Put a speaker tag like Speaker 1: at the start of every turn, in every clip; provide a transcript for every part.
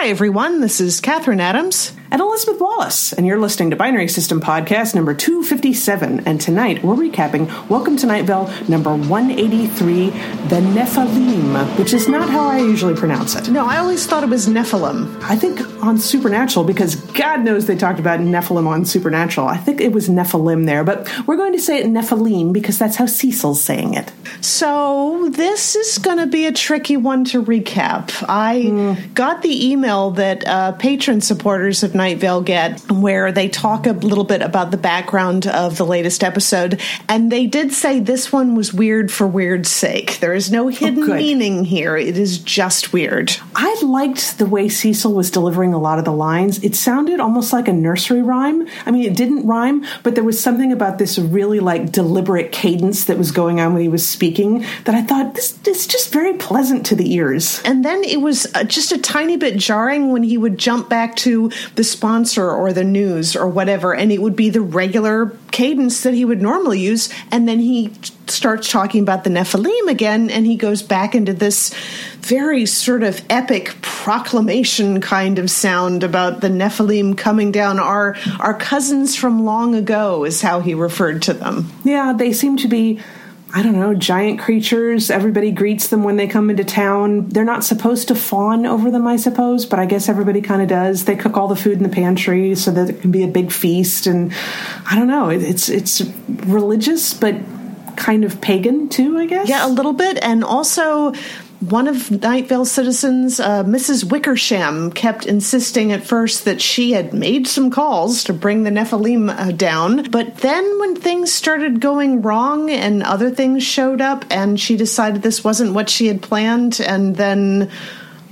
Speaker 1: Hi, everyone. This is Kathryn Adams.
Speaker 2: And Elizabeth Wallace. And you're listening to Binary System Podcast number 257. And tonight we're recapping Welcome to Night Vale number 183, The Nephilim, which is not how I usually pronounce it.
Speaker 1: No, I always thought it was Nephilim.
Speaker 2: I think on Supernatural, because God knows they talked about Nephilim on Supernatural. I think it was Nephilim there, but we're going to say it Nephilim because that's how Cecil's saying it.
Speaker 1: So this is going to be a tricky one to recap. I mm. got the email that uh, patron supporters of Night Vale get where they talk a little bit about the background of the latest episode, and they did say this one was weird for weird's sake. There is no oh, hidden oh, meaning here. It is just weird.
Speaker 2: I liked the way Cecil was delivering a lot of the lines. It sounded almost like a nursery rhyme. I mean, it didn't rhyme, but there was something about this really like deliberate cadence that was going on when he was speaking that I thought this is just very pleasant to the ears.
Speaker 1: And then it was uh, just a tiny bit jarring when he would jump back to the sponsor or the news or whatever, and it would be the regular cadence that he would normally use, and then he starts talking about the Nephilim again, and he goes back into this very sort of epic proclamation kind of sound about the Nephilim coming down. Our our cousins from long ago is how he referred to them.
Speaker 2: Yeah, they seem to be I don't know, giant creatures. Everybody greets them when they come into town. They're not supposed to fawn over them, I suppose, but I guess everybody kind of does. They cook all the food in the pantry so that it can be a big feast. And I don't know, it's it's religious, but kind of pagan too, I guess.
Speaker 1: Yeah, a little bit, and also one of Night Vale citizens, uh, Mrs. Wickersham, kept insisting at first that she had made some calls to bring the Nephilim uh, down. But then, when things started going wrong and other things showed up, and she decided this wasn't what she had planned, and then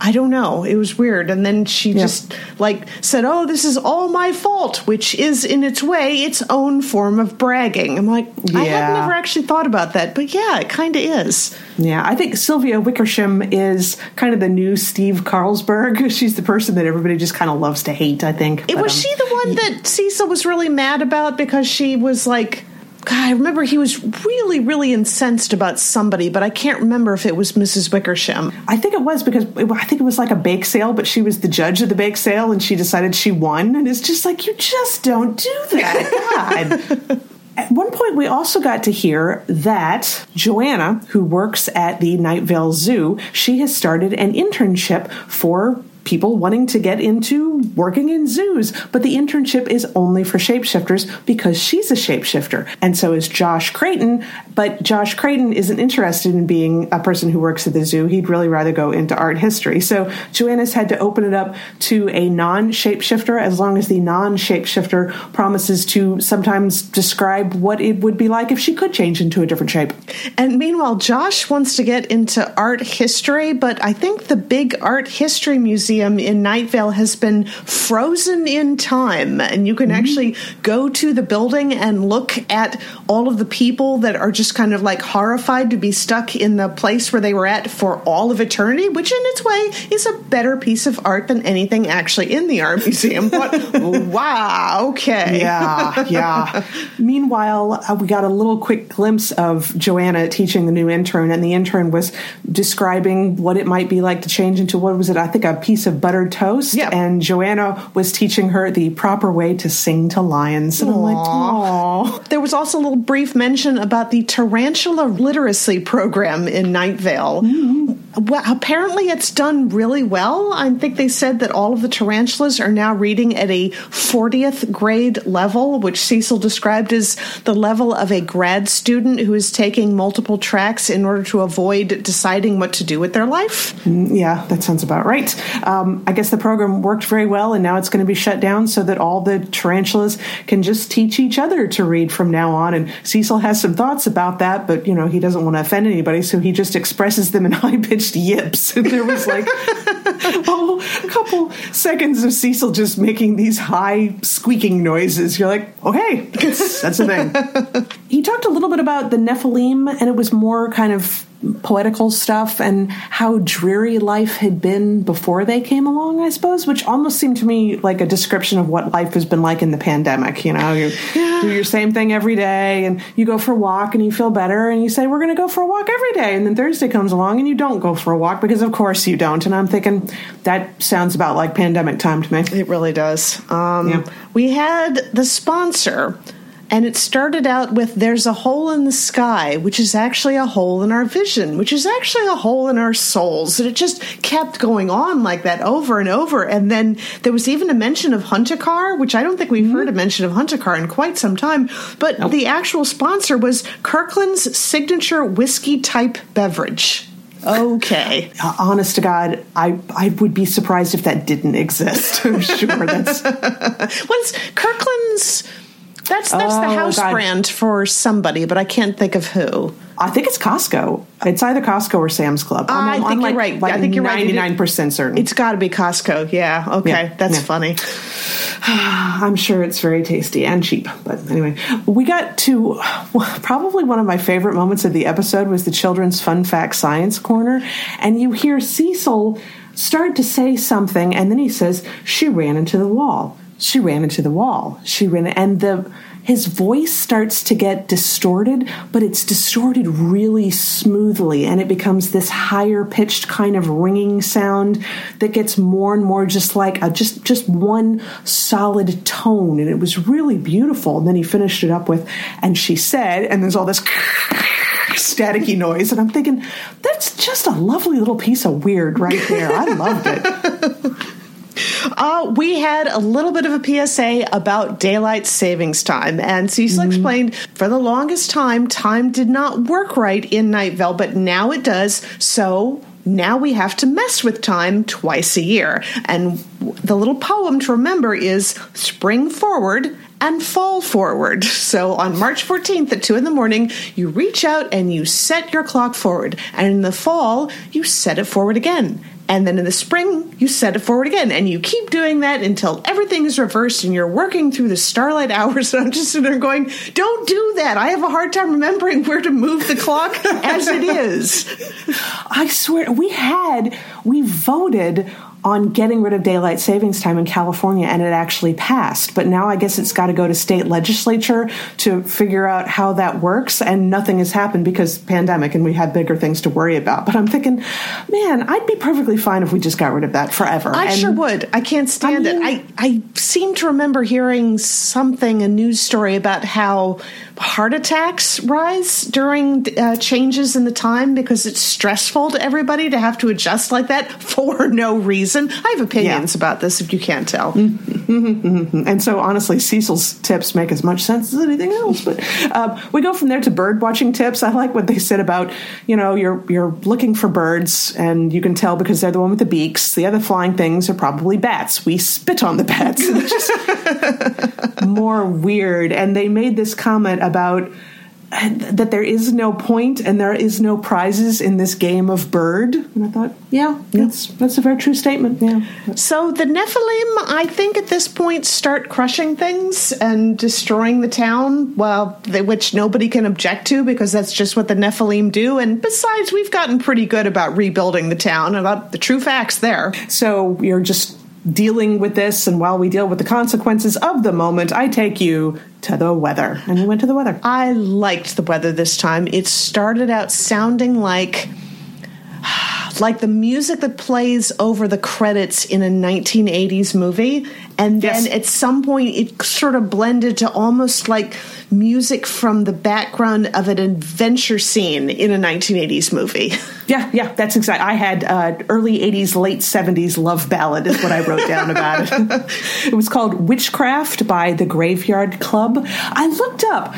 Speaker 1: I don't know. It was weird. And then she yeah. just like said, "Oh, this is all my fault," which is in its way its own form of bragging. I'm like, yeah. I had never actually thought about that, but yeah, it kind of is.
Speaker 2: Yeah, I think Sylvia Wickersham is kind of the new Steve Carlsberg. She's the person that everybody just kind of loves to hate. I think.
Speaker 1: It, but, was um, she the one that Cecil was really mad about because she was like God, I remember he was really, really incensed about somebody, but I can't remember if it was Mrs. Wickersham.
Speaker 2: I think it was because it, I think it was like a bake sale, but she was the judge of the bake sale and she decided she won. And it's just like, you just don't do that. God. At one point, we also got to hear that Joanna, who works at the Night Vale Zoo, she has started an internship for people wanting to get into working in zoos, but the internship is only for shapeshifters because she's a shapeshifter. And so is Josh Creighton, but Josh Creighton isn't interested in being a person who works at the zoo. He'd really rather go into art history. So Joanna's had to open it up to a non shapeshifter as long as the non shapeshifter promises to sometimes describe what it would be like if she could change into a different shape.
Speaker 1: And meanwhile, Josh wants to get into art history, but I think the big art history museum Museum in Night Vale has been frozen in time, and you can mm-hmm. actually go to the building and look at all of the people that are just kind of like horrified to be stuck in the place where they were at for all of eternity, which in its way is a better piece of art than anything actually in the art museum. But wow, okay.
Speaker 2: Yeah, yeah. Meanwhile, uh, we got a little quick glimpse of Joanna teaching the new intern, and the intern was describing what it might be like to change into what was it? I think a piece of buttered toast. And Joanna was teaching her the proper way to sing to lions. And Aww. I'm like, Aww.
Speaker 1: There was also a little brief mention about the tarantula literacy program in Night Vale. Mm-hmm well, apparently it's done really well. I think they said that all of the tarantulas are now reading at a 40th grade level, which Cecil described as the level of a grad student who is taking multiple tracks in order to avoid deciding what to do with their life.
Speaker 2: Mm, yeah, that sounds about right. Um, I guess the program worked very well, and now it's going to be shut down so that all the tarantulas can just teach each other to read from now on. And Cecil has some thoughts about that, but you know he doesn't want to offend anybody, so he just expresses them in high pitched yips. And there was like oh, a couple seconds of Cecil just making these high squeaking noises. You're like, okay, that's the thing. he talked a little bit about the Nephilim, and it was more kind of poetical stuff and how dreary life had been before they came along, I suppose, which almost seemed to me like a description of what life has been like in the pandemic. You know, you yeah. do your same thing every day and you go for a walk and you feel better and you say, We're going to go for a walk every day. And then Thursday comes along and you don't go for a walk because, of course, you don't. And I'm thinking that sounds about like pandemic time to me.
Speaker 1: It really does. Um, yeah. We had the sponsor and it started out with There's a hole in the sky, which is actually a hole in our vision, which is actually a hole in our souls. And it just kept going on like that over and over. And then there was even a mention of Hunter which I don't think we've mm-hmm. heard a mention of Hunter in quite some time. But nope. the actual sponsor was Kirkland's signature whiskey type beverage. Okay.
Speaker 2: Honest to God, I I would be surprised if that didn't exist. I'm sure that's.
Speaker 1: What's Kirkland's? That's that's oh, the house God. brand for somebody, but I can't think of who.
Speaker 2: I think it's Costco. It's either Costco or Sam's Club.
Speaker 1: I'm, ah, I think I'm like, you're right. I think you're 99%
Speaker 2: right. 99% certain.
Speaker 1: It's got to be Costco. Yeah. Okay. Yeah. That's yeah. funny.
Speaker 2: I'm sure it's very tasty and cheap. But anyway, we got to probably one of my favorite moments of the episode was the children's fun fact science corner. And you hear Cecil start to say something, and then he says, She ran into the wall she ran into the wall. She ran, and the his voice starts to get distorted, but it's distorted really smoothly, and it becomes this higher pitched kind of ringing sound that gets more and more just like a just just one solid tone, and it was really beautiful. And then he finished it up with, and she said, and there's all this staticky noise, and I'm thinking that's just a lovely little piece of weird right there. I loved it.
Speaker 1: Uh, we had a little bit of a PSA about daylight savings time, and Cecil mm-hmm. explained for the longest time, time did not work right in Night Vale, but now it does. So now we have to mess with time twice a year. And the little poem to remember is spring forward and fall forward. So on March 14th at 2 in the morning, you reach out and you set your clock forward. And in the fall, you set it forward again. And then in the spring, you set it forward again. And you keep doing that until everything is reversed and you're working through the starlight hours. And I'm just sitting there going, don't do that. I have a hard time remembering where to move the clock as it is.
Speaker 2: I swear, we had, we voted on getting rid of daylight savings time in California, and it actually passed. But now I guess it's got to go to state legislature to figure out how that works, and nothing has happened because pandemic, and we had bigger things to worry about. But I'm thinking, man, I'd be perfectly fine if we just got rid of that forever.
Speaker 1: I
Speaker 2: and,
Speaker 1: sure would. I can't stand I mean, it. I I seem to remember hearing something, a news story about how heart attacks rise during uh, changes in the time because it's stressful to everybody to have to adjust like that for no reason. I have opinions yeah. about this if you can't tell.
Speaker 2: Mm-hmm. And so, honestly, Cecil's tips make as much sense as anything else. But uh, we go from there to bird watching tips. I like what they said about you know you're you're looking for birds and you can tell because they're the one with the beaks. The other flying things are probably bats. We spit on the bats. more weird. And they made this comment about that there is no point and there is no prizes in this game of bird. And I thought, yeah, that's that's a very true statement. Yeah.
Speaker 1: So the Nephilim, I think, at this point, start crushing things and destroying the town. Well, they, which nobody can object to because that's just what the Nephilim do. And besides, we've gotten pretty good about rebuilding the town. About the true facts there.
Speaker 2: So you're just dealing with this, and while we deal with the consequences of the moment, I take you to the weather. And we went to the weather.
Speaker 1: I liked the weather this time. It started out sounding like like the music that plays over the credits in a 1980s movie and then yes. at some point it sort of blended to almost like music from the background of an adventure scene in a 1980s movie.
Speaker 2: Yeah, yeah, that's exactly. I had uh, early 80s, late 70s love ballad is what I wrote down about it. it was called Witchcraft by the Graveyard Club. I looked up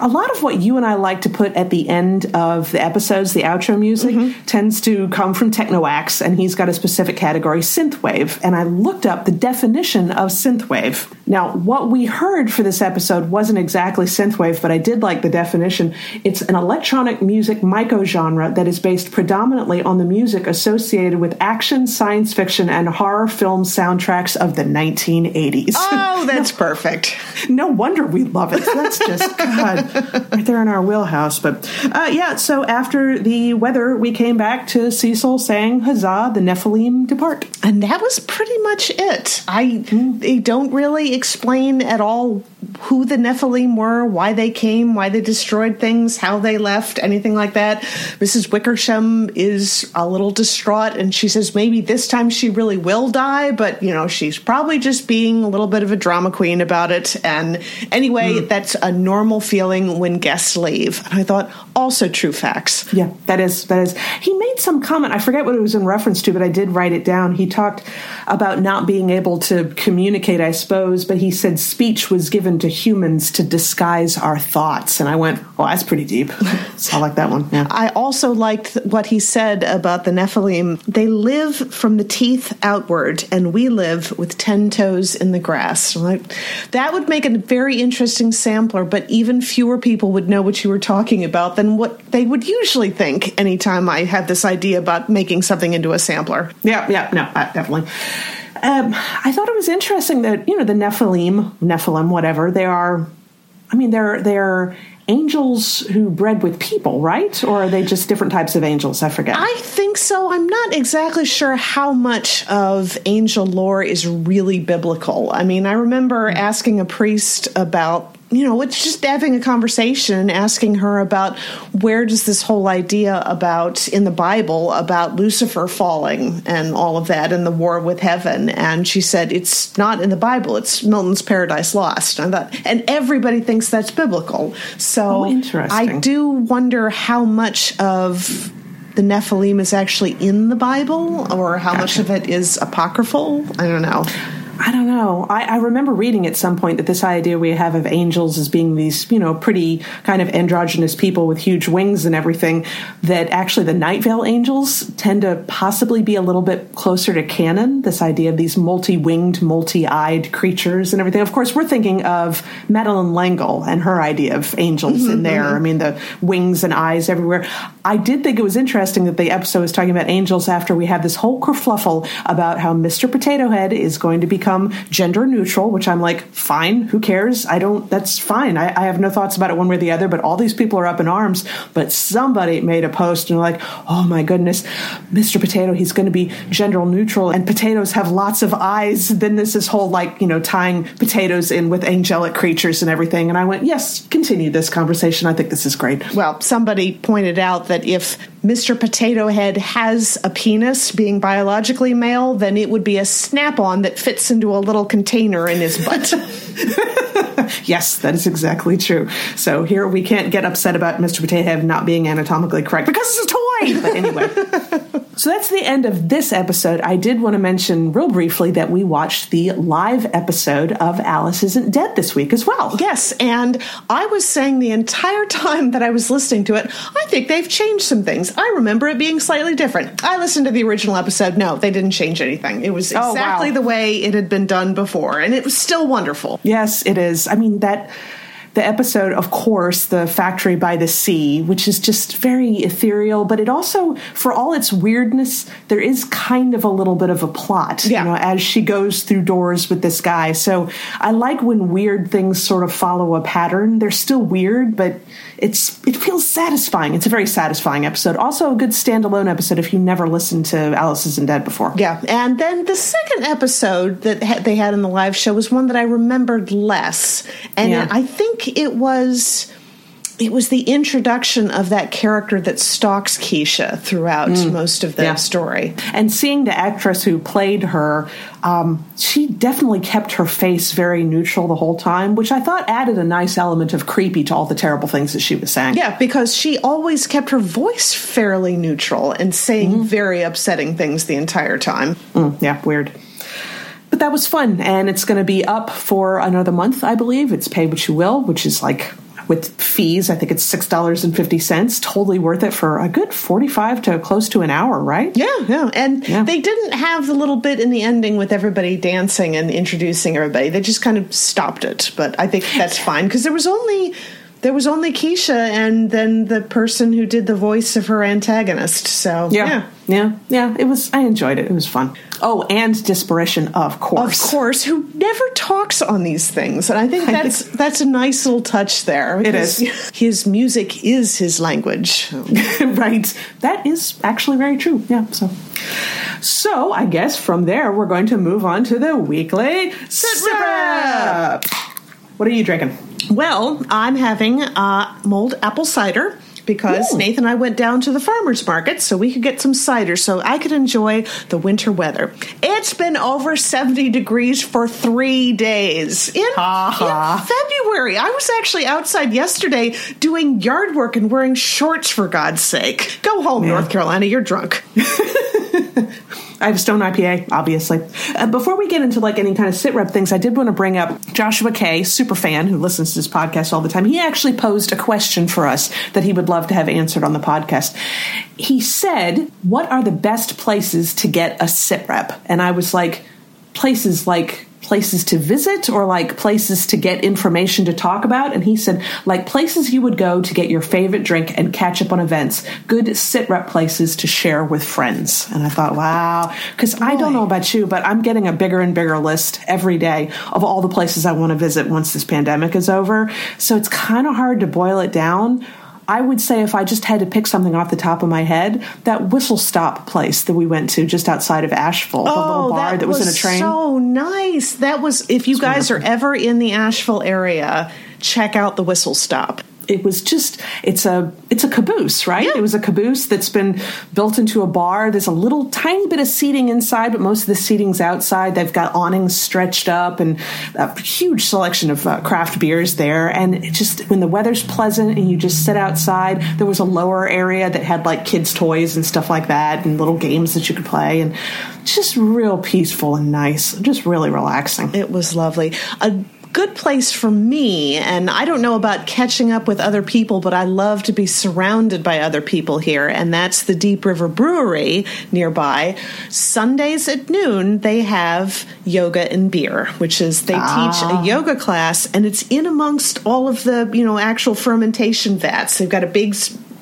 Speaker 2: a lot of what you and I like to put at the end of the episodes, the outro music, mm-hmm. tends to come from TeknoAxe, and he's got a specific category, synthwave. And I looked up the definition of synthwave. Now, what we heard for this episode wasn't exactly synthwave, but I did like the definition. It's an electronic music microgenre that is based focused predominantly on the music associated with action, science fiction, and horror film soundtracks of the 1980s.
Speaker 1: Oh, that's no, perfect.
Speaker 2: No wonder we love it. That's just, God, right there in our wheelhouse. But uh, yeah, so after the weather, we came back to Cecil saying, Huzzah, the Nephilim depart.
Speaker 1: And that was pretty much it. I they don't really explain at all who the Nephilim were, why they came, why they destroyed things, how they left, anything like that. Mrs. Wickersham is a little distraught and she says maybe this time she really will die, but you know, she's probably just being a little bit of a drama queen about it. And anyway, mm. that's a normal feeling when guests leave. And I thought, also true facts.
Speaker 2: Yeah, that is, that is. He made some comment, I forget what it was in reference to, but I did write it down. He talked about not being able to communicate, I suppose, but he said speech was given to humans to disguise our thoughts. And I went, well, that's pretty deep. so I like that one. Yeah.
Speaker 1: I also liked what he said about the Nephilim. They live from the teeth outward, and we live with 10 toes in the grass. Like, that would make a very interesting sampler, but even fewer people would know what you were talking about than what they would usually think anytime I had this idea about making something into a sampler.
Speaker 2: Yeah, yeah, no, definitely. Um, I thought it was interesting that you know the Nephilim, Nephilim, whatever they are. I mean, they're they're angels who bred with people, right? Or are they just different types of angels? I forget.
Speaker 1: I think so. I'm not exactly sure how much of angel lore is really biblical. I mean, I remember asking a priest about you know, it's just having a conversation, asking her about where does this whole idea about in the Bible about Lucifer falling and all of that and the war with heaven. And she said, it's not in the Bible, it's Milton's Paradise Lost. And, thought, and everybody thinks that's biblical. So
Speaker 2: oh,
Speaker 1: I do wonder how much of the Nephilim is actually in the Bible or how gotcha. much of it is apocryphal. I don't know.
Speaker 2: I don't know. I, I, remember reading at some point that this idea we have of angels as being these, you know, pretty kind of androgynous people with huge wings and everything, that actually the Night Vale angels tend to possibly be a little bit closer to canon. This idea of these multi winged, multi eyed creatures and everything. Of course, we're thinking of Madeleine L'Engle and her idea of angels mm-hmm, in there. Mm-hmm. I mean, the wings and eyes everywhere. I did think it was interesting that the episode was talking about angels after we had this whole kerfluffle about how Mr. Potato Head is going to become become gender neutral, which I'm like, fine, who cares? I don't, that's fine. I, I, have no thoughts about it one way or the other, but all these people are up in arms. But somebody made a post and like, oh my goodness, Mr. Potato, he's going to be gender neutral and potatoes have lots of eyes. Then this is whole like, you know, tying potatoes in with angelic creatures and everything. And I went, yes, continue this conversation. I think this is great.
Speaker 1: Well, somebody pointed out that if Mr. Potato Head has a penis being biologically male, then it would be a snap on that fits into a little container in his butt.
Speaker 2: yes, that is exactly true. So here we can't get upset about Mr. Potato Head not being anatomically correct because it's a toy. But anyway. so that's the end of this episode. I did want to mention real briefly that we watched the live episode of Alice Isn't Dead this week as well.
Speaker 1: Yes, and I was saying the entire time that I was listening to it, I think they've changed some things. I remember it being slightly different. I listened to the original episode. No, they didn't change anything. It was exactly oh, wow. the way it had been done before, and it was still wonderful.
Speaker 2: Yes, it is. I mean, that the episode, of course, the factory by the sea, which is just very ethereal, but it also, for all its weirdness, there is kind of a little bit of a plot,
Speaker 1: yeah.
Speaker 2: you know, as she goes through doors with this guy. So I like when weird things sort of follow a pattern. They're still weird, but it's it feels satisfying. It's a very satisfying episode. Also, a good standalone episode if you never listened to Alice Isn't Dead before.
Speaker 1: Yeah, and then the second episode that they had in the live show was one that I remembered less, and yeah. I think it was it was the introduction of that character that stalks Keisha throughout mm. most of the yeah. story.
Speaker 2: And seeing the actress who played her, um, she definitely kept her face very neutral the whole time, which I thought added a nice element of creepy to all the terrible things that she was saying.
Speaker 1: Yeah, because she always kept her voice fairly neutral and saying mm. very upsetting things the entire time.
Speaker 2: Mm, yeah, weird but that was fun and it's going to be up for another month i believe it's pay what you will which is like with fees. I think it's six dollars and fifty cents. Totally worth it for a good forty-five to close to an hour, right?
Speaker 1: Yeah, yeah. And yeah. they didn't have the little bit in the ending with everybody dancing and introducing everybody. They just kind of stopped it. But I think that's fine because there was only there was only Keisha and then the person who did the voice of her antagonist. So
Speaker 2: yeah. yeah. Yeah, yeah, it was. I enjoyed it. It was fun. Oh, and Disparition, of course,
Speaker 1: of course, who never talks on these things, and I think that's that's a nice little touch there.
Speaker 2: It is.
Speaker 1: His music is his language,
Speaker 2: right? That is actually very true. Yeah. So, so I guess from there we're going to move on to the weekly sit rep. What are you drinking?
Speaker 1: Well, I'm having uh, mulled apple cider because Ooh. Nathan and I went down to the farmer's market so we could get some cider so I could enjoy the winter weather. It's been over 70 degrees for three days in, in February. I was actually outside yesterday doing yard work and wearing shorts for God's sake. Go home, yeah. North Carolina. You're drunk.
Speaker 2: I have a Stone IPA, obviously. Uh, before we get into like any kind of sit rep things, I did want to bring up Joshua K, super fan who listens to this podcast all the time. He actually posed a question for us that he would love to have answered on the podcast. He said, "What are the best places to get a sit rep?" And I was like, places like places to visit or like places to get information to talk about? And he said, like places you would go to get your favorite drink and catch up on events, good sit rep places to share with friends. And I thought, wow, because I don't know about you, but I'm getting a bigger and bigger list every day of all the places I want to visit once this pandemic is over. So it's kind of hard to boil it down. I would say if I just had to pick something off the top of my head, that Whistle Stop place that we went to just outside of Asheville,
Speaker 1: oh,
Speaker 2: the little oh, bar
Speaker 1: that,
Speaker 2: that was, was, in a train.
Speaker 1: Oh, that's so nice. That was if you it's guys wonderful. are ever in the Asheville area, check out the Whistle Stop
Speaker 2: it was just it's a it's a caboose right? Yeah. it was a caboose that's been built into a bar. There's a little tiny bit of seating inside but most of the seating's outside. They've got awnings stretched up and a huge selection of uh, craft beers there. And it just when the weather's pleasant and you just sit outside there was a lower area that had like kids toys and stuff like that and little games that you could play. And just real peaceful and nice. Just really relaxing.
Speaker 1: It was lovely. A good place for me. And I don't know about catching up with other people, but I love to be surrounded by other people here. And that's the Deep River Brewery nearby. Sundays at noon, they have yoga and beer, which is they ah. teach a yoga class and it's in amongst all of the, you know, actual fermentation vats. They've got a big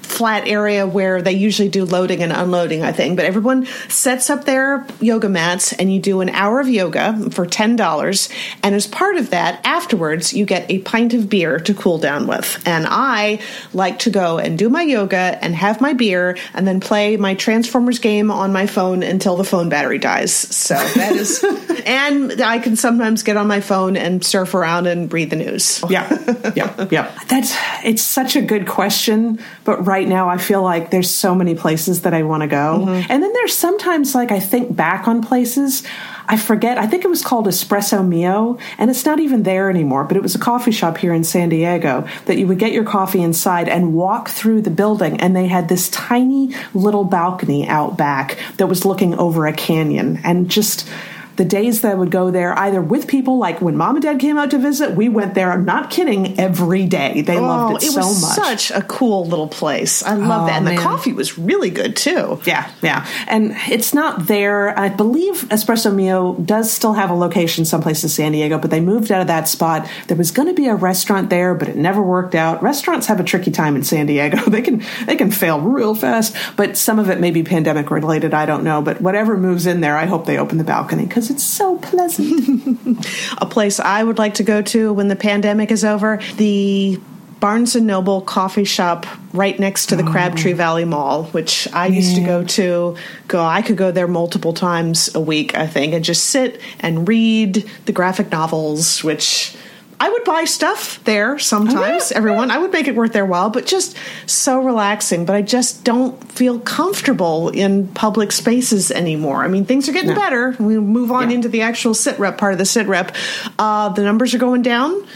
Speaker 1: flat area where they usually do loading and unloading, I think. But everyone sets up their yoga mats and you do an hour of yoga for $10. And as part of that, afterwards, you get a pint of beer to cool down with. And I like to go and do my yoga and have my beer and then play my Transformers game on my phone until the phone battery dies. So that is, and I can sometimes get on my phone and surf around and read the news.
Speaker 2: Yeah. Yeah. Yeah. That's, it's such a good question. But right right now I feel like there's so many places that I want to go. Mm-hmm. And then there's sometimes like I think back on places I forget. I think it was called Espresso Mio, and it's not even there anymore. But it was a coffee shop here in San Diego that you would get your coffee inside and walk through the building, and they had this tiny little balcony out back that was looking over a canyon, and just the days that I would go there, either with people, like when mom and dad came out to visit, we went there. I'm not kidding, every day. They oh, loved it,
Speaker 1: it
Speaker 2: so much.
Speaker 1: It was such a cool little place. I love oh, that, and man. the coffee was really good too.
Speaker 2: Yeah, yeah. And it's not there. I believe Espresso Mio does still have a location someplace in San Diego, but they moved out of that spot. There was going to be a restaurant there, but it never worked out. Restaurants have a tricky time in San Diego. they can they can fail real fast, but some of it may be pandemic related. I don't know, but whatever moves in there, I hope they open the balcony because because it's so pleasant.
Speaker 1: a place I would like to go to when the pandemic is over, the Barnes and Noble coffee shop right next to the oh. Crabtree Valley Mall, which I yeah. used to go to. Go, I could go there multiple times a week, I think, and just sit and read the graphic novels, which I would buy stuff there sometimes, oh, everyone. I would make it worth their while, but just so relaxing. But I just don't feel comfortable in public spaces anymore. I mean, things are getting no. better. We move on yeah. into the actual sit rep part of the sit rep. Uh, the numbers are going down.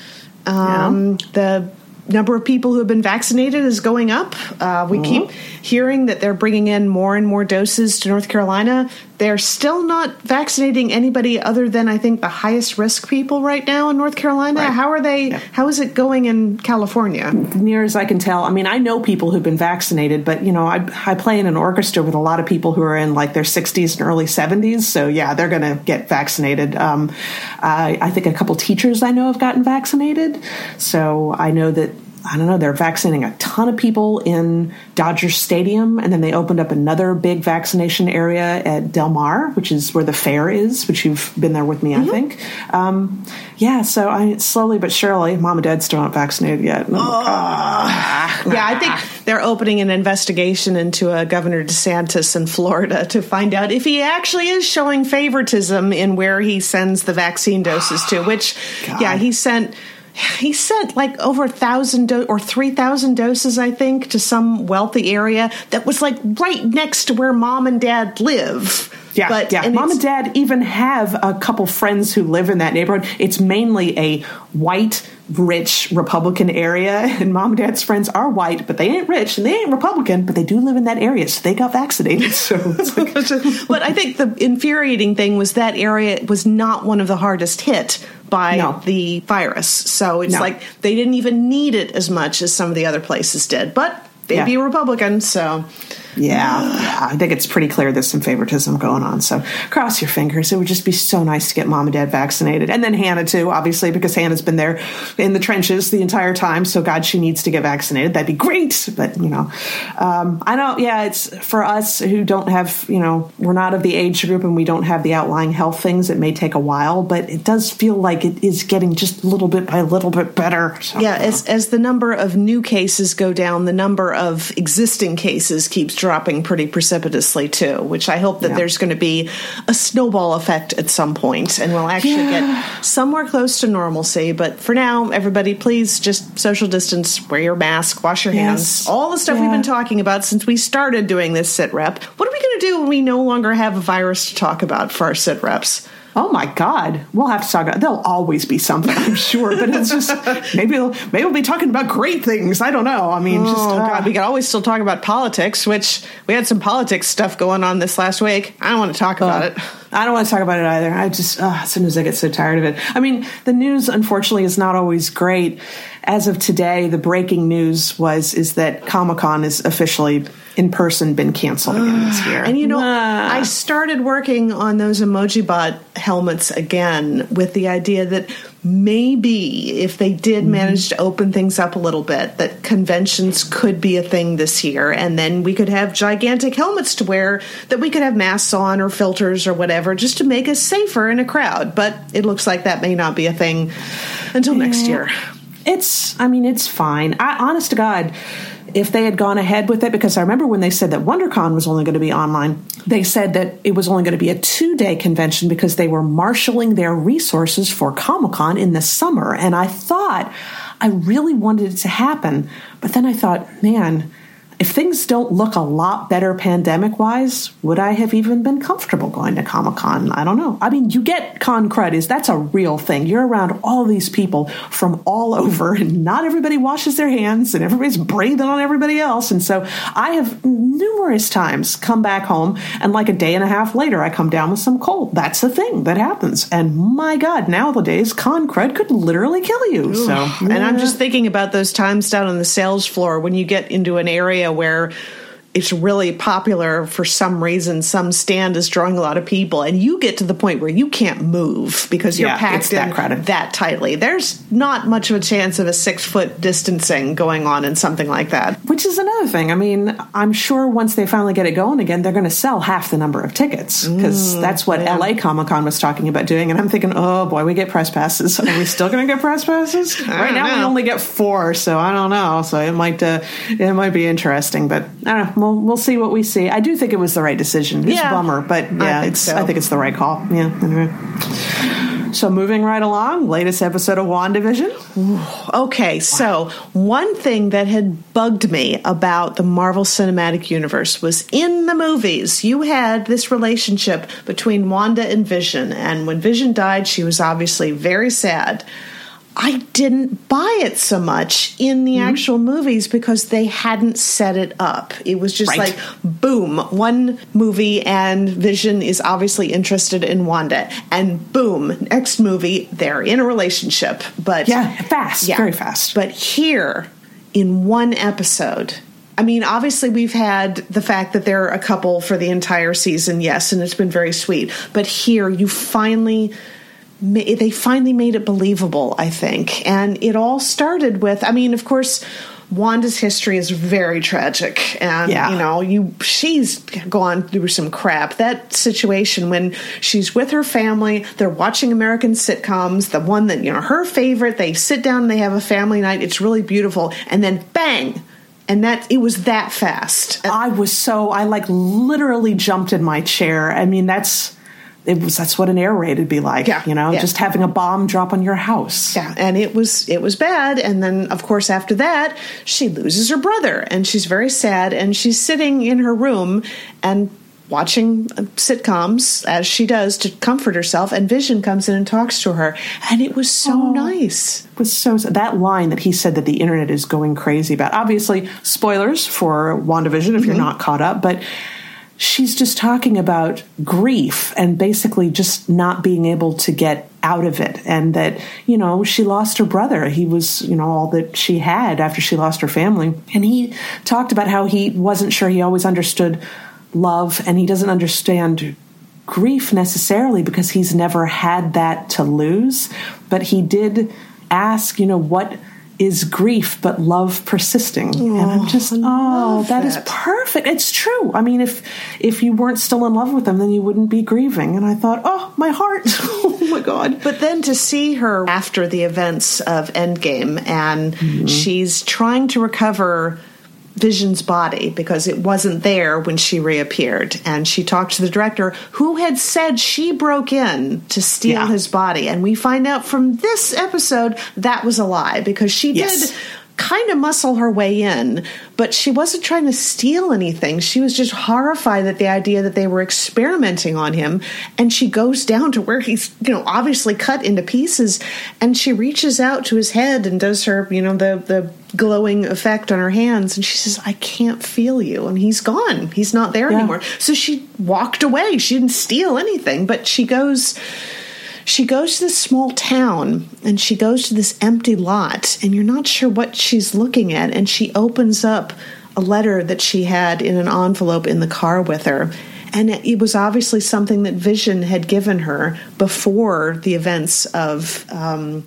Speaker 1: Um, yeah. The number of people who have been vaccinated is going up. Uh, we mm-hmm. keep hearing that they're bringing in more and more doses to North Carolina. They're still not vaccinating anybody other than I think the highest risk people right now in North Carolina. Right. How are they? Yeah. How is it going in California?
Speaker 2: Near as I can tell, I mean, I know people who've been vaccinated, but you know, I, I play in an orchestra with a lot of people who are in like their 60s and early 70s. So yeah, they're going to get vaccinated. Um, I, I think a couple teachers I know have gotten vaccinated. So I know that I don't know, they're vaccinating a ton of people in Dodger Stadium, and then they opened up another big vaccination area at Del Mar, which is where the fair is, which you've been there with me, mm-hmm. I think. Um, yeah, so I slowly but surely, mom and dad still aren't vaccinated yet. Oh,
Speaker 1: oh. yeah, I think they're opening an investigation into a Governor DeSantis in Florida to find out if he actually is showing favoritism in where he sends the vaccine doses to. Which, God. yeah, he sent he sent like over a thousand do- or three thousand doses, I think, to some wealthy area that was like right next to where mom and dad live.
Speaker 2: Yeah, but, yeah. And Mom and Dad even have a couple friends who live in that neighborhood. It's mainly a white, rich Republican area, and Mom and Dad's friends are white, but they ain't rich and they ain't Republican, but they do live in that area, so they got vaccinated. So, like,
Speaker 1: but I think the infuriating thing was that area was not one of the hardest hit by no. the virus. So it's no. like they didn't even need it as much as some of the other places did. But they'd yeah. be Republican, so
Speaker 2: yeah, I think it's pretty clear there's some favoritism going on. So cross your fingers. It would just be so nice to get mom and dad vaccinated. And then Hannah, too, obviously, because Hannah's been there in the trenches the entire time. So, God, she needs to get vaccinated. That'd be great. But, you know, um, I don't, yeah, it's for us who don't have, you know, we're not of the age group and we don't have the outlying health things. It may take a while, but it does feel like it is getting just a little bit by a little bit better.
Speaker 1: So, yeah, as, as the number of new cases go down, the number of existing cases keeps dropping pretty precipitously too, which I hope that yeah. there's going to be a snowball effect at some point and we'll actually yeah. get somewhere close to normalcy. But for now, everybody, please just social distance, wear your mask, wash your hands, all the stuff yeah. we've been talking about since we started doing this sit rep. What are we going to do when we no longer have a virus to talk about for our sit reps?
Speaker 2: Oh my God, we'll have to talk about. There'll always be something, I'm sure, but it's just maybe we'll, maybe we'll be talking about great things. I don't know. I mean,
Speaker 1: oh,
Speaker 2: just uh,
Speaker 1: God, we can always still talk about politics, which we had some politics stuff going on this last week. I don't want to talk about uh, it.
Speaker 2: I don't want to talk about it either. I just uh, as soon as I get so tired of it. I mean, the news unfortunately is not always great. As of today, the breaking news was is that Comic Con is officially in person been canceled again this year.
Speaker 1: And you know, I started working on those emoji bot helmets again with the idea that maybe if they did mm-hmm. manage to open things up a little bit, that conventions could be a thing this year, and then we could have gigantic helmets to wear that we could have masks on or filters or whatever, just to make us safer in a crowd. But it looks like that may not be a thing until yeah. next year.
Speaker 2: It's, I mean, it's fine. I, honest to God, if they had gone ahead with it, because I remember when they said that WonderCon was only going to be online, they said that it was only going to be a two day convention because they were marshaling their resources for Comic Con in the summer. And I thought, I really wanted it to happen. But then I thought, man, if things don't look a lot better pandemic wise, would I have even been comfortable going to Comic Con? I don't know. I mean, you get con crud is that's a real thing. You're around all these people from all over, and not everybody washes their hands, and everybody's breathing on everybody else. And so I have numerous times come back home, and like a day and a half later, I come down with some cold. That's the thing that happens. And my God, nowadays, con crud could literally kill you. Ooh. So,
Speaker 1: and I'm just thinking about those times down on the sales floor when you get into an area where it's really popular for some reason. Some stand is drawing a lot of people, and you get to the point where you can't move because you're yeah, packed that, crowded. that tightly. There's not much of a chance of a six foot distancing going on in something like that.
Speaker 2: Which is another thing. I mean, I'm sure once they finally get it going again, they're going to sell half the number of tickets because mm, that's what yeah. LA Comic Con was talking about doing. And I'm thinking, oh boy, we get press passes. Are we still going to get press passes? right now, know. we only get four, so I don't know. So it might uh, it might be interesting, but I don't know we'll we'll see what we see. I do think it was the right decision. It's yeah, a bummer, but yeah, I it's so. I think it's the right call. Yeah. Anyway. So moving right along, latest episode of WandaVision.
Speaker 1: Okay, so one thing that had bugged me about the Marvel Cinematic Universe was in the movies, you had this relationship between Wanda and Vision, and when Vision died, she was obviously very sad. I didn't buy it so much in the mm-hmm. actual movies because they hadn't set it up. It was just right. like, boom, one movie and Vision is obviously interested in Wanda, and boom, next movie, they're in a relationship. But
Speaker 2: yeah, fast, yeah. very fast.
Speaker 1: But here, in one episode, I mean, obviously, we've had the fact that they're a couple for the entire season, yes, and it's been very sweet. But here, you finally they finally made it believable, I think. And it all started with, I mean, of course, Wanda's history is very tragic, and yeah. you know, you she's gone through some crap. That situation when she's with her family, they're watching American sitcoms, the one that you know her favorite. They sit down and they have a family night. It's really beautiful, and then bang, and that it was that fast.
Speaker 2: I was so I like literally jumped in my chair. I mean, that's it was that's what an air raid would be like yeah, you know yeah. just having a bomb drop on your house
Speaker 1: yeah and it was it was bad and then of course after that she loses her brother and she's very sad and she's sitting in her room and watching sitcoms as she does to comfort herself and vision comes in and talks to her and it was so oh, nice
Speaker 2: it was so that line that he said that the internet is going crazy about obviously spoilers for wandavision if mm-hmm. you're not caught up but she's just talking about grief and basically just not being able to get out of it. And that you know she lost her brother. He was you know all that she had after she lost her family. And he talked about how he wasn't sure. He always understood love and he doesn't understand grief necessarily because he's never had that to lose. But he did ask you know what is grief but love persisting. Oh, and i'm just oh that, that is perfect. It's true. I mean if if you weren't still in love with them then you wouldn't be grieving. And i thought oh my heart. Oh my god.
Speaker 1: But then to see her after the events of endgame and mm-hmm. she's trying to recover Vision's body because it wasn't there when she reappeared. And she talked to the director who had said she broke in to steal yeah. his body. And we find out from this episode that was a lie because she yes. did kind of muscle her way in, but she wasn't trying to steal anything. She was just horrified at the idea that they were experimenting on him. And she goes down to where he's, you know, obviously cut into pieces and she reaches out to his head and does her, you know, the, the glowing effect on her hands. And she says, I can't feel you. And he's gone. He's not there yeah. anymore. So she walked away. She didn't steal anything, but she goes she goes to this small town and she goes to this empty lot, and you're not sure what she's looking at. And she opens up a letter that she had in an envelope in the car with her. And it was obviously something that Vision had given her before the events of um,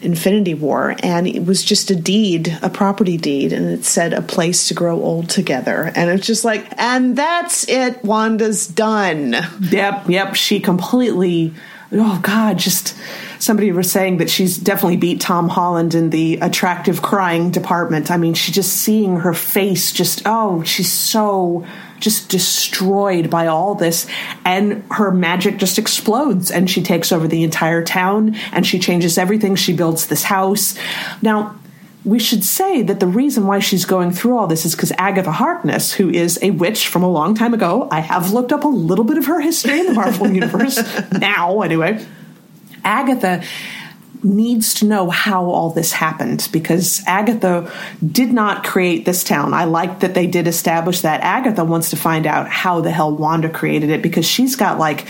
Speaker 1: Infinity War. And it was just a deed, a property deed. And it said, a place to grow old together. And it's just like, and that's it. Wanda's done.
Speaker 2: Yep, yep. She completely oh God, just somebody was saying that she's definitely beat Tom Holland in the attractive crying department. I mean, she just seeing her face, just oh, she's so just destroyed by all this. And her magic just explodes and she takes over the entire town and she changes everything. She builds this house. Now we should say that the reason why she's going through all this is because Agatha Harkness, who is a witch from a long time ago, I have looked up a little bit of her history in the Marvel Universe now, anyway. Agatha needs to know how all this happened because Agatha did not create this town. I like that they did establish that. Agatha wants to find out how the hell Wanda created it because she's got like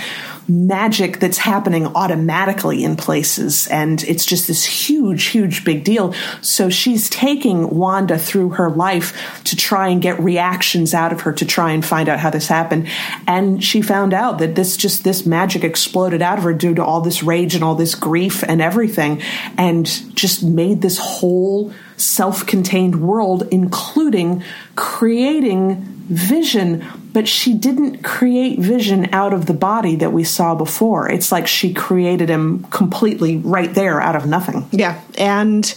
Speaker 2: magic that's happening automatically in places. And it's just this huge, huge big deal. So she's taking Wanda through her life to try and get reactions out of her to try and find out how this happened. And she found out that this just, this magic exploded out of her due to all this rage and all this grief and everything. And just made this whole self contained world, including creating vision, but she didn't create vision out of the body that we saw before. It's like she created him completely right there out of nothing.
Speaker 1: Yeah. And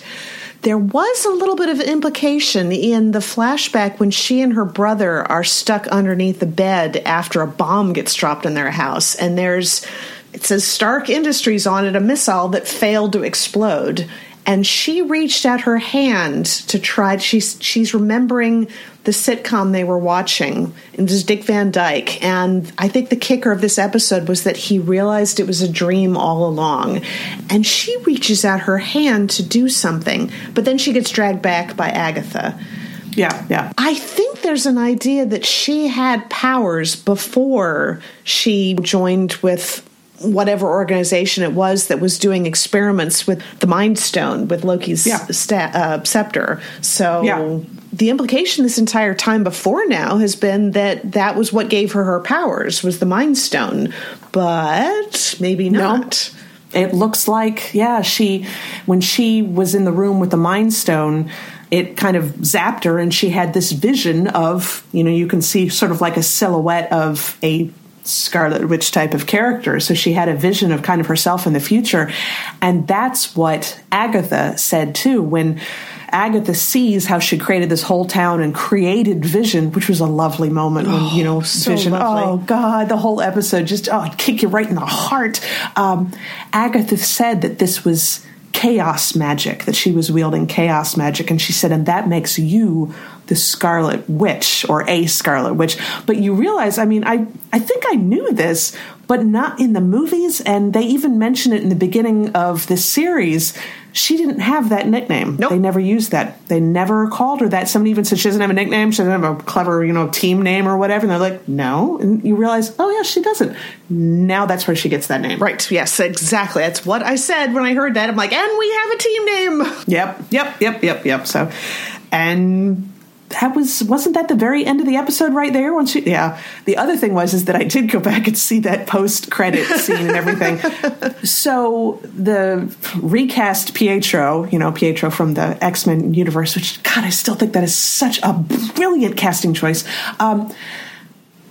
Speaker 1: there was a little bit of implication in the flashback when she and her brother are stuck underneath the bed after a bomb gets dropped in their house. And there's, it says Stark Industries on it, a missile that failed to explode and she reached out her hand to try she's she's remembering the sitcom they were watching. And this is dick van dyke. And i think the kicker of this episode was that he realized it was a dream all along. And she reaches out her hand to do something but then she gets dragged back by agatha.
Speaker 2: Yeah, yeah.
Speaker 1: I think there's an idea that she had powers before she joined with whatever organization it was that was doing experiments with the Mind Stone with Loki's yeah. sta- uh, scepter. So yeah. the implication this entire time before now has been that that was what gave her her powers was the Mind Stone, but maybe not.
Speaker 2: No. it looks like yeah she when she was in the room with the mind stone it kind of zapped her and she had this vision of you know you can see sort of like a silhouette of a Scarlet Witch type of character. So she had a vision of kind of herself in the future. And that's what Agatha said too when Agatha sees how she created this whole town and created Vision, which was a lovely moment when, you know,
Speaker 1: Oh, so
Speaker 2: Vision,
Speaker 1: lovely.
Speaker 2: oh God, the whole episode just, oh, kick you right in the heart. Um, Agatha said that this was chaos magic, that she was wielding chaos magic. And she said, and that makes you the Scarlet Witch or a Scarlet Witch. But you realize, I mean, I, I think I knew this, but not in the movies. And they even mention it in the beginning of this series. She didn't have that nickname.
Speaker 1: Nope.
Speaker 2: They never used that. They never called her that. Somebody even said she doesn't have a nickname. She doesn't have a clever, you know, team name or whatever. And they're like, no. And you realize, oh yeah, she doesn't. Now that's where she gets that name.
Speaker 1: Right. Yes, exactly. That's what I said when I heard that. I'm like, and we have a team name.
Speaker 2: Yep. Yep. Yep. Yep. Yep. So, and that was wasn't that the very end of the episode right there? Once you yeah. The other thing was is that i did go back and see that post credit scene and everything. So the recast pietro you know pietro from the x-men universe which god i still think that is such a brilliant casting choice. Um,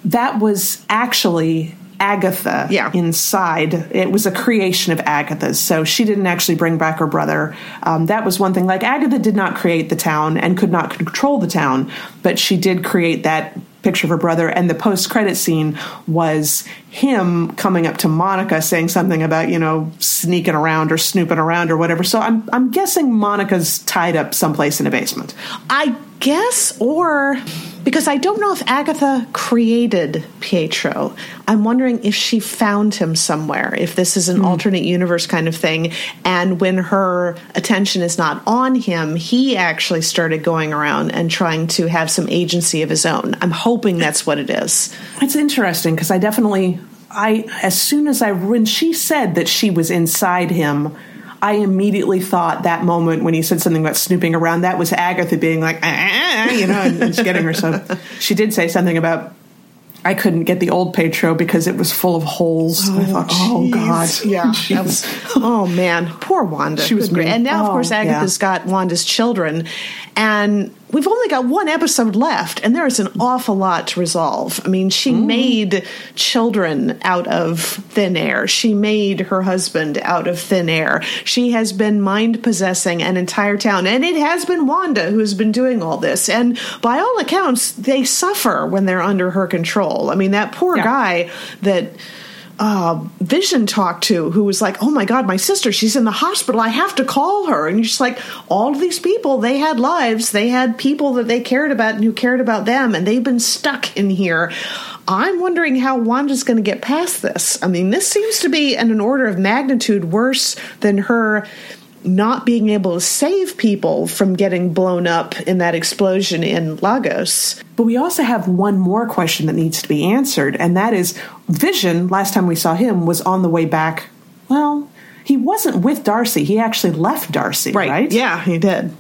Speaker 2: that was actually Agatha
Speaker 1: Yeah.
Speaker 2: inside. It was a creation of Agatha's, so she didn't actually bring back her brother. Um, that was one thing. Like Agatha did not create the town and could not control the town, but she did create that picture of her brother. And the post-credit scene was him coming up to Monica saying something about you know sneaking around or snooping around or whatever. So I'm I'm guessing Monica's tied up someplace in a basement.
Speaker 1: I guess, or because I don't know if Agatha created Pietro. I'm wondering if she found him somewhere, if this is an hmm. alternate universe kind of thing. And when her attention is not on him, he actually started going around and trying to have some agency of his own. I'm hoping that's what it is.
Speaker 2: It's interesting because I definitely I as soon as I when she said that she was inside him, I immediately thought that moment when he said something about snooping around that was Agatha being like, "Ah, ah, ah," you know, and, and getting her. So she did say something about. I couldn't get the old Pietro because it was full of holes. I thought, oh God,
Speaker 1: Yeah. was- oh man, poor Wanda.
Speaker 2: She was mean.
Speaker 1: And now, of
Speaker 2: Oh,
Speaker 1: course, Agatha's got Wanda's children, and we've only got one episode left, and there is an awful lot to resolve. I mean, she mm. made children out of thin air. She made her husband out of thin air. She has been mind possessing an entire town, and it has been Wanda who has been doing all this. And by all accounts, they suffer when they're under her control. I mean, that poor
Speaker 2: Yeah.
Speaker 1: guy that uh, Vision talked to, who was like, "Oh my God, my sister, she's in the hospital. I have to call her." And you're just like, all of these people, they had lives, they had people that they cared about and who cared about them, and they've been stuck in here. I'm wondering how Wanda's going to get past this. I mean, this seems to be in an order of magnitude worse than her not being able to save people from getting blown up in that explosion in Lagos.
Speaker 2: But we also have one more question that needs to be answered, and that is Vision, last time we saw him, was on the way back. Well, he wasn't with Darcy. He actually left Darcy, right?
Speaker 1: Yeah, he did.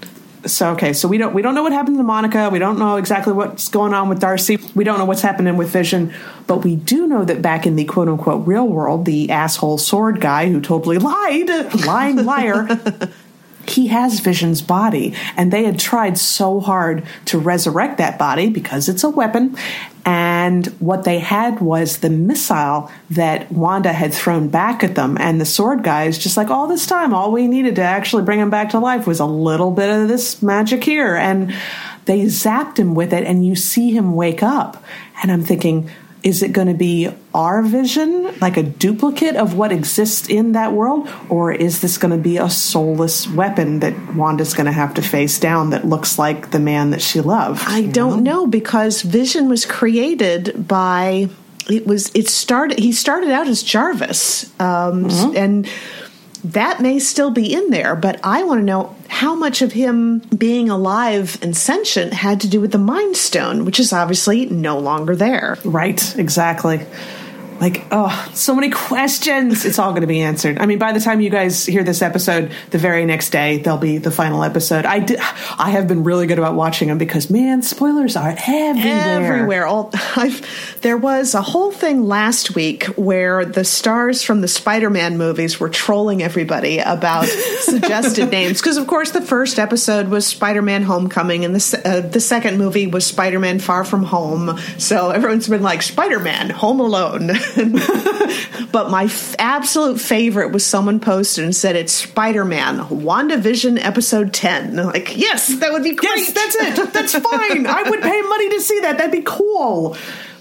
Speaker 2: So okay, so we don't we don't know what happened to Monica. We don't know exactly what's going on with Darcy. We don't know what's happening with Vision, but we do know that back in the quote unquote real world, the asshole sword guy who totally lied, lying liar, he has Vision's body, and they had tried so hard to resurrect that body because it's a weapon. And what they had was the missile that Wanda had thrown back at them. And the sword guy is just like, all this time, all we needed to actually bring him back to life was a little bit of this magic here. And they zapped him with it, and you see him wake up. And I'm thinking, is it going to be our vision, like a duplicate of what exists in that world? Or is this going to be a soulless weapon that Wanda's going to have to face down that looks like the man that she loved?
Speaker 1: I don't know because Vision was created by it was it started he started out as Jarvis um, and that may still be in there but I want to know how much of him being alive and sentient had to do with the Mind Stone which is obviously no longer there.
Speaker 2: Right, exactly. Like, oh, so many questions. It's all going to be answered. I mean, by the time you guys hear this episode, the very next day there'll be the final episode. I did, I have been really good about watching them because man, spoilers are everywhere.
Speaker 1: Everywhere. All I've, there was a whole thing last week where the stars from the Spider-Man movies were trolling everybody about suggested names because, of course, the first episode was Spider-Man: Homecoming, and the uh, the second movie was Spider-Man: Far From Home. So everyone's been like Spider-Man: Home Alone. but my f- absolute favorite was someone posted and said it's Spider-Man: WandaVision episode ten. Like, yes, that would be great.
Speaker 2: Yes, that's it. That's fine. I would pay money to see that. That'd be cool.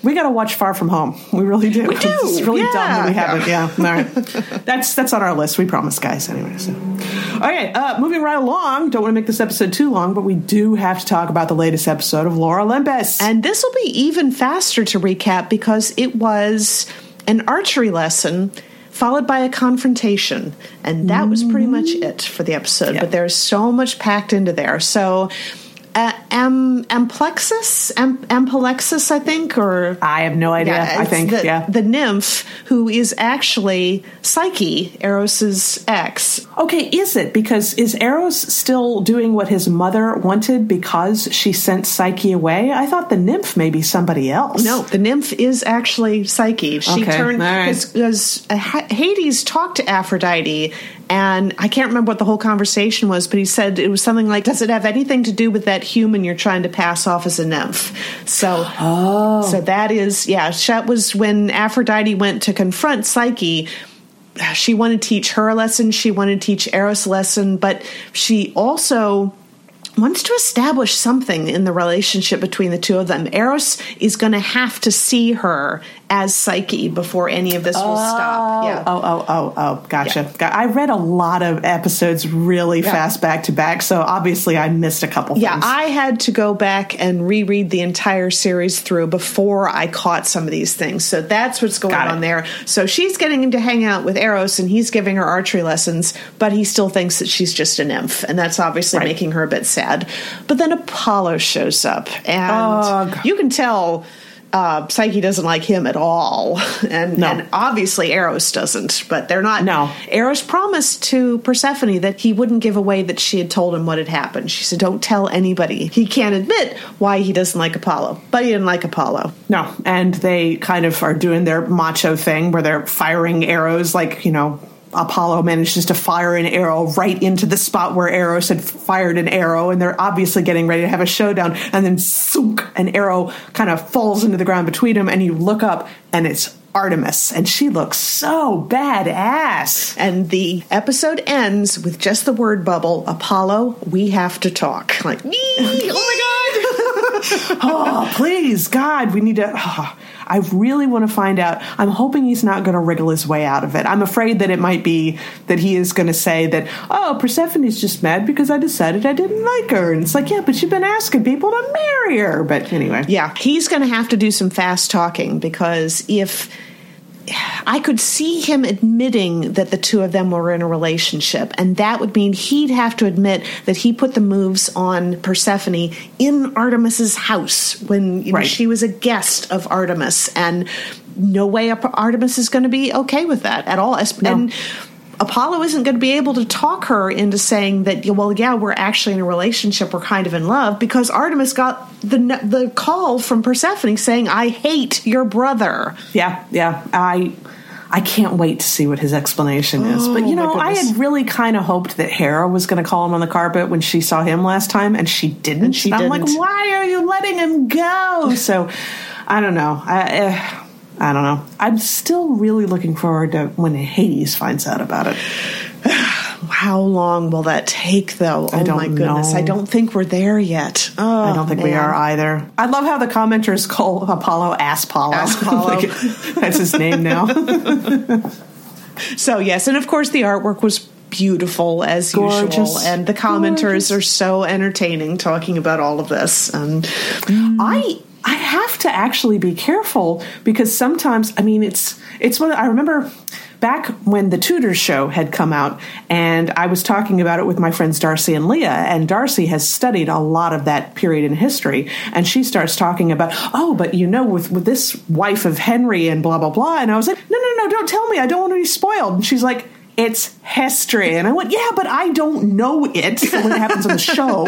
Speaker 2: We got to watch Far From Home. We really do.
Speaker 1: We do.
Speaker 2: It's really
Speaker 1: Yeah.
Speaker 2: dumb that we haven't. Yeah. All right. that's that's on our list. We promise, guys. Anyway. So, okay. Uh, moving right along. Don't want to make this episode too long, but we do have to talk about the latest episode of Lore Olympus.
Speaker 1: And this will be even faster to recap because it was an archery lesson followed by a confrontation. And that was pretty much it for the episode.
Speaker 2: Yeah.
Speaker 1: But there's so much packed into there. So, am, amplexus? Am, ampalexis, I think, or.
Speaker 2: I have no idea. I think.
Speaker 1: the,
Speaker 2: yeah.
Speaker 1: the nymph who is actually Psyche, Eros's ex.
Speaker 2: Okay, is it because is Eros still doing what his mother wanted because she sent Psyche away? I thought the nymph may be somebody else.
Speaker 1: No, the nymph is actually Psyche. She
Speaker 2: Okay,
Speaker 1: turned
Speaker 2: all right.
Speaker 1: because uh, Hades talked to Aphrodite, and I can't remember what the whole conversation was, but he said it was something like, "Does it have anything to do with that human you're trying to pass off as a nymph?" So, oh. so that is yeah. That was when Aphrodite went to confront Psyche. She wanted to teach her a lesson. She wanted to teach Eros a lesson, but she also wants to establish something in the relationship between the two of them. Eros is going to have to see her as Psyche before any of this will stop. Oh. Yeah.
Speaker 2: Oh, oh, oh, oh, gotcha. Got- I read a lot of episodes really fast back to back, so obviously I missed a couple
Speaker 1: Yeah,
Speaker 2: things.
Speaker 1: I had to go back and reread the entire series through before I caught some of these things. So that's what's going on there. So she's getting him to hang out with Eros and he's giving her archery lessons, but he still thinks that she's just a nymph. And that's obviously
Speaker 2: Right.
Speaker 1: making her a bit sad. But then Apollo shows up and oh,
Speaker 2: Ugh.
Speaker 1: you can tell. Uh, Psyche doesn't like him at all, and,
Speaker 2: No.
Speaker 1: and obviously Eros doesn't. But they're not.
Speaker 2: No.
Speaker 1: Eros promised to Persephone that he wouldn't give away that she had told him what had happened. She said, "Don't tell anybody." He can't admit why he doesn't like Apollo, but he didn't like Apollo.
Speaker 2: No, and they kind of are doing their macho thing where they're firing arrows like, you know, Apollo manages to fire an arrow right into the spot where Eros had fired an arrow, and they're obviously getting ready to have a showdown. And then, sook, an arrow kind of falls into the ground between them, and you look up, and it's Artemis, and she looks so badass.
Speaker 1: And the episode ends with just the word bubble: "Apollo, we have to talk." Like, me, oh my god.
Speaker 2: oh, please, God, we need to. oh, I really want to find out. I'm hoping he's not going to wriggle his way out of it. I'm afraid that it might be that he is going to say that, oh, Persephone's just mad because I decided I didn't like her. And it's like, yeah, but you've been asking people to marry her. But anyway.
Speaker 1: Yeah, he's going to have to do some fast talking because if I could see him admitting that the two of them were in a relationship, and that would mean he'd have to admit that he put the moves on Persephone in Artemis's house when you know,
Speaker 2: Right.
Speaker 1: she was a guest of Artemis, and no way Artemis is going to be okay with that at all.
Speaker 2: No.
Speaker 1: Apollo isn't going to be able to talk her into saying that, well, yeah, we're actually in a relationship, we're kind of in love, because Artemis got the the call from Persephone saying, "I hate your brother."
Speaker 2: Yeah, yeah. I. I can't wait to see what his explanation is. But you
Speaker 1: Oh,
Speaker 2: know, I had really kind of hoped that Hera was going to call him on the carpet when she saw him last time, and she didn't.
Speaker 1: And she
Speaker 2: I'm like,
Speaker 1: didn't.
Speaker 2: why are you letting him go? So, I don't know. I, uh, I don't know. I'm still really looking forward to when Hades finds out about it.
Speaker 1: How long will that take, though?
Speaker 2: I
Speaker 1: oh
Speaker 2: don't
Speaker 1: my goodness,
Speaker 2: know.
Speaker 1: I don't think we're there yet. Oh,
Speaker 2: I don't oh, think we are either. I love how the commenters call Apollo Ass Apollo.
Speaker 1: Ass Apollo.
Speaker 2: that's his name now.
Speaker 1: So yes, and of course the artwork was beautiful as usual, and the commenters
Speaker 2: Gorgeous.
Speaker 1: are so entertaining talking about all of this. And mm.
Speaker 2: I I have to actually be careful because sometimes I mean it's it's one I remember back when the Tudors show had come out, and I was talking about it with my friends Darcy and Leah, and Darcy has studied a lot of that period in history, and she starts talking about, oh, but you know, with, with this wife of Henry and blah, blah, blah. And I was like, no, no, no, don't tell me. I don't want to be spoiled. And she's like, it's history. And I went, yeah, but I don't know it when it happens on the show.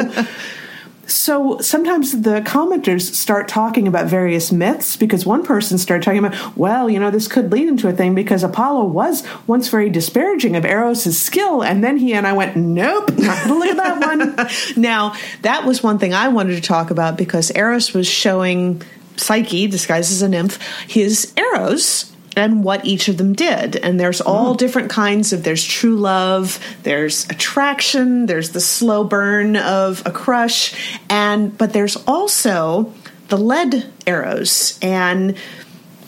Speaker 2: So sometimes the commenters start talking about various myths because one person started talking about, well, you know, this could lead into a thing because Apollo was once very disparaging of Eros' skill. And then he and I went, nope, not to look at that one.
Speaker 1: now, that was one thing I wanted to talk about because Eros was showing Psyche, disguised as a nymph, his arrows and what each of them did. And there's all mm. different kinds of there's true love, there's attraction, there's the slow burn of a crush, and but there's also the lead arrows and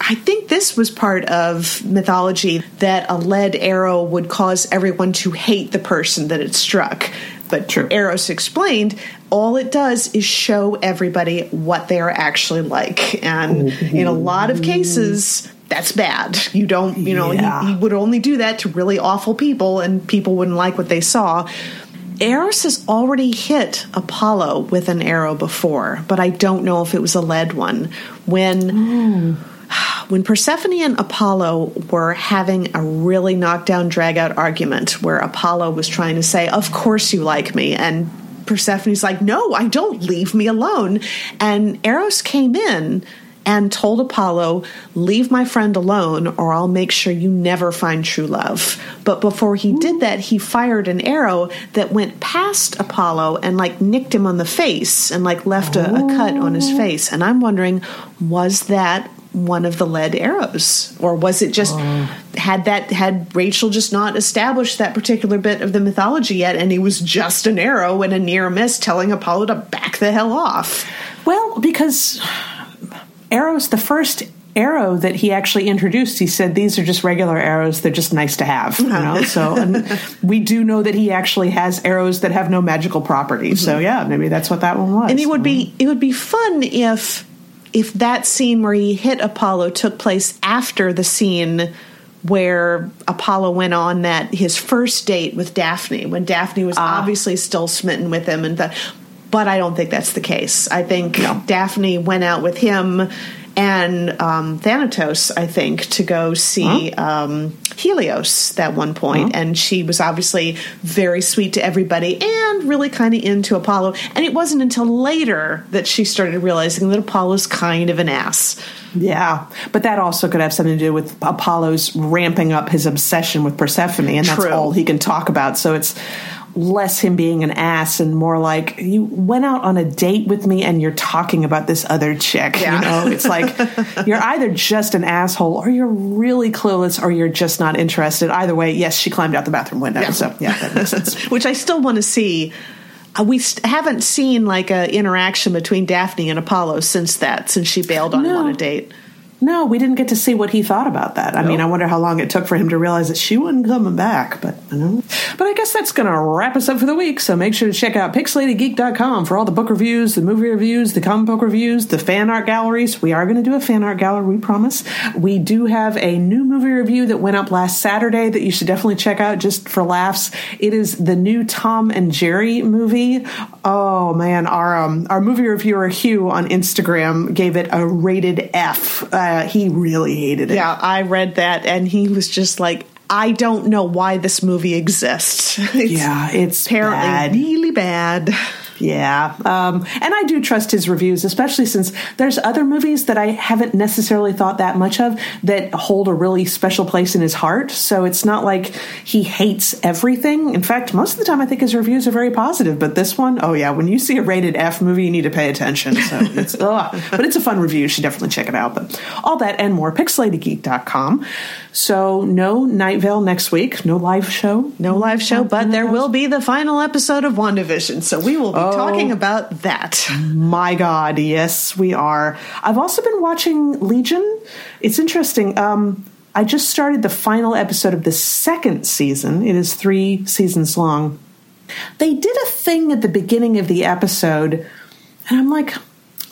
Speaker 1: I think this was part of mythology that a lead arrow would cause everyone to hate the person that it struck. But True. Eros explained all it does is show everybody what they are actually like. And in a lot of cases, that's bad. You don't, you know, yeah. he, he, would only do that to really awful people, and people wouldn't like what they saw. Eros has already hit Apollo with an arrow before, but I don't know if it was a lead one. When. When Persephone and Apollo were having a really knockdown, drag out argument where Apollo was trying to say, Of course you like me, and Persephone's like, No, I don't, leave me alone. And Eros came in and told Apollo, Leave my friend alone, or I'll make sure you never find true love. But before he did that, he fired an arrow that went past Apollo and like nicked him on the face and like left a, a cut on his oh. face. And I'm wondering, was that one of the lead arrows or was it just oh. had that had rachel just not established that particular bit of the mythology yet and it was just an arrow and a near miss telling apollo to back the hell off
Speaker 2: well because arrows, the first arrow that he actually introduced, he said these are just regular arrows. They're just nice to have, you know. so we do know that he actually has arrows that have no magical properties. Mm-hmm. So yeah, maybe that's what that one was.
Speaker 1: And it would be it would be fun if if that scene where he hit Apollo took place after the scene where Apollo went on that his first date with Daphne when Daphne was ah. obviously still smitten with him and that but I don't think that's the case. I think no. Daphne went out with him and um, Thanatos, I think, to go see huh? um, Helios that one point. Huh? And she was obviously very sweet to everybody and really kind of into Apollo. And it wasn't until later that she started realizing that Apollo's kind of an ass.
Speaker 2: Yeah, but that also could have something to do with Apollo's ramping up his obsession with Persephone, and that's True. all he can talk about. So it's less him being an ass and more like you went out on a date with me and you're talking about this other chick. Yeah. You know, it's like you're either just an asshole or you're really clueless or you're just not interested. Either way, yes, she climbed out the bathroom window. Yeah. So yeah, that makes sense.
Speaker 1: Which I still want to see. Uh, we haven't seen like a interaction between Daphne and Apollo since that, since she bailed on no. him on a date.
Speaker 2: No, we didn't get to see what he thought about that. I nope. mean, I wonder how long it took for him to realize that she wasn't coming back. But you know. but I guess that's going to wrap us up for the week. So make sure to check out pixelatedgeek.com for all the book reviews, the movie reviews, the comic book reviews, the fan art galleries. We are going to do a fan art gallery, we promise. We do have a new movie review that went up last Saturday that you should definitely check out just for laughs. It is the new Tom and Jerry movie. Oh man, our um, our movie reviewer Hugh on Instagram gave it a rated F. Uh, uh, he really hated it.
Speaker 1: Yeah, I read that, and he was just like, I don't know why this movie exists.
Speaker 2: It's yeah, it's
Speaker 1: apparently
Speaker 2: bad.
Speaker 1: really bad.
Speaker 2: Yeah. Um, and I do trust his reviews, especially since there's other movies that I haven't necessarily thought that much of that hold a really special place in his heart. So it's not like he hates everything. In fact, most of the time I think his reviews are very positive. But this one, oh yeah, when you see a rated F movie, you need to pay attention. So it's, ugh. but it's a fun review. You should definitely check it out. But all that and more, pixelatedgeek.com. So no Night Vale next week, no live show.
Speaker 1: No live show, but there will be the final episode of WandaVision. So we will be oh, talking about that.
Speaker 2: My God, yes, we are. I've also been watching Legion. It's interesting. Um, I just started the final episode of the second season. It is three seasons long. They did a thing at the beginning of the episode, and I'm like,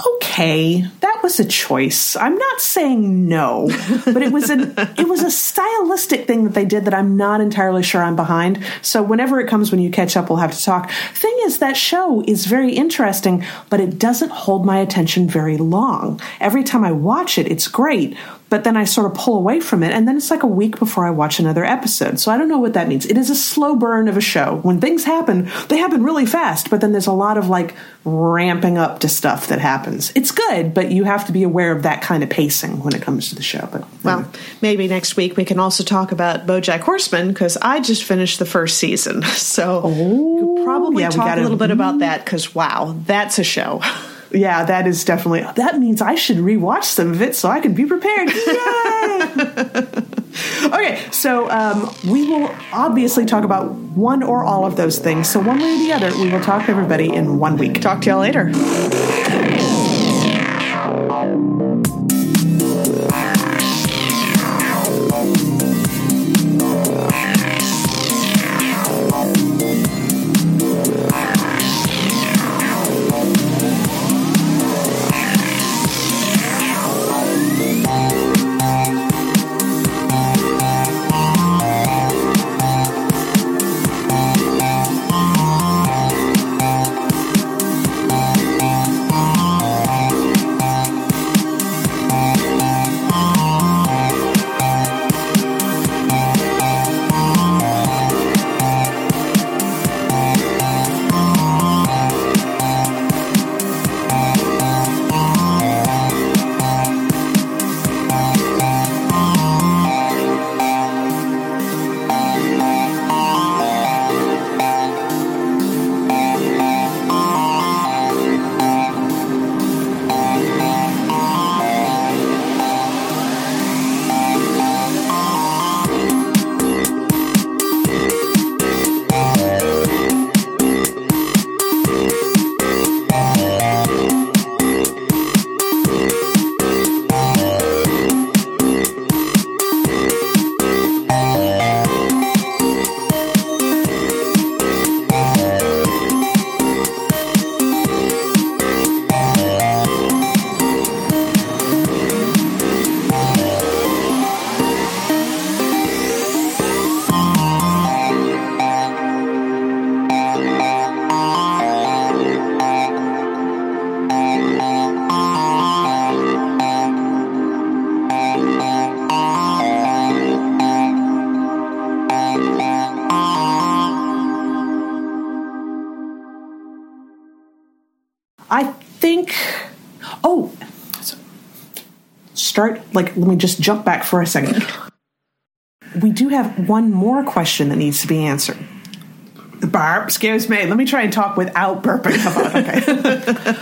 Speaker 2: okay. That was a choice. I'm not saying no, but it was an it was a stylistic thing that they did that I'm not entirely sure I'm behind. So whenever it comes when you catch up, we'll have to talk. Thing is, that show is very interesting, but it doesn't hold my attention very long. Every time I watch it, it's great, but then I sort of pull away from it, and then it's like a week before I watch another episode. So I don't know what that means. It is a slow burn of a show. When things happen, they happen really fast, but then there's a lot of like ramping up to stuff that happens. It's good, but you have to be aware of that kind of pacing when it comes to the show. But
Speaker 1: well, maybe next week we can also talk about BoJack Horseman because I just finished the first season, so
Speaker 2: oh,
Speaker 1: probably
Speaker 2: yeah, we
Speaker 1: talk a little bit mm-hmm. about that because wow, that's a show.
Speaker 2: yeah, that is definitely that means I should rewatch some of it so I can be prepared. Yay! okay, so um, we will obviously talk about one or all of those things. So one way or the other, we will talk to everybody in one week.
Speaker 1: Talk to y'all later.
Speaker 2: Like let me just jump back for a second. We do have one more question that needs to be answered. The burp scares me. Let me try and talk without burping. Okay?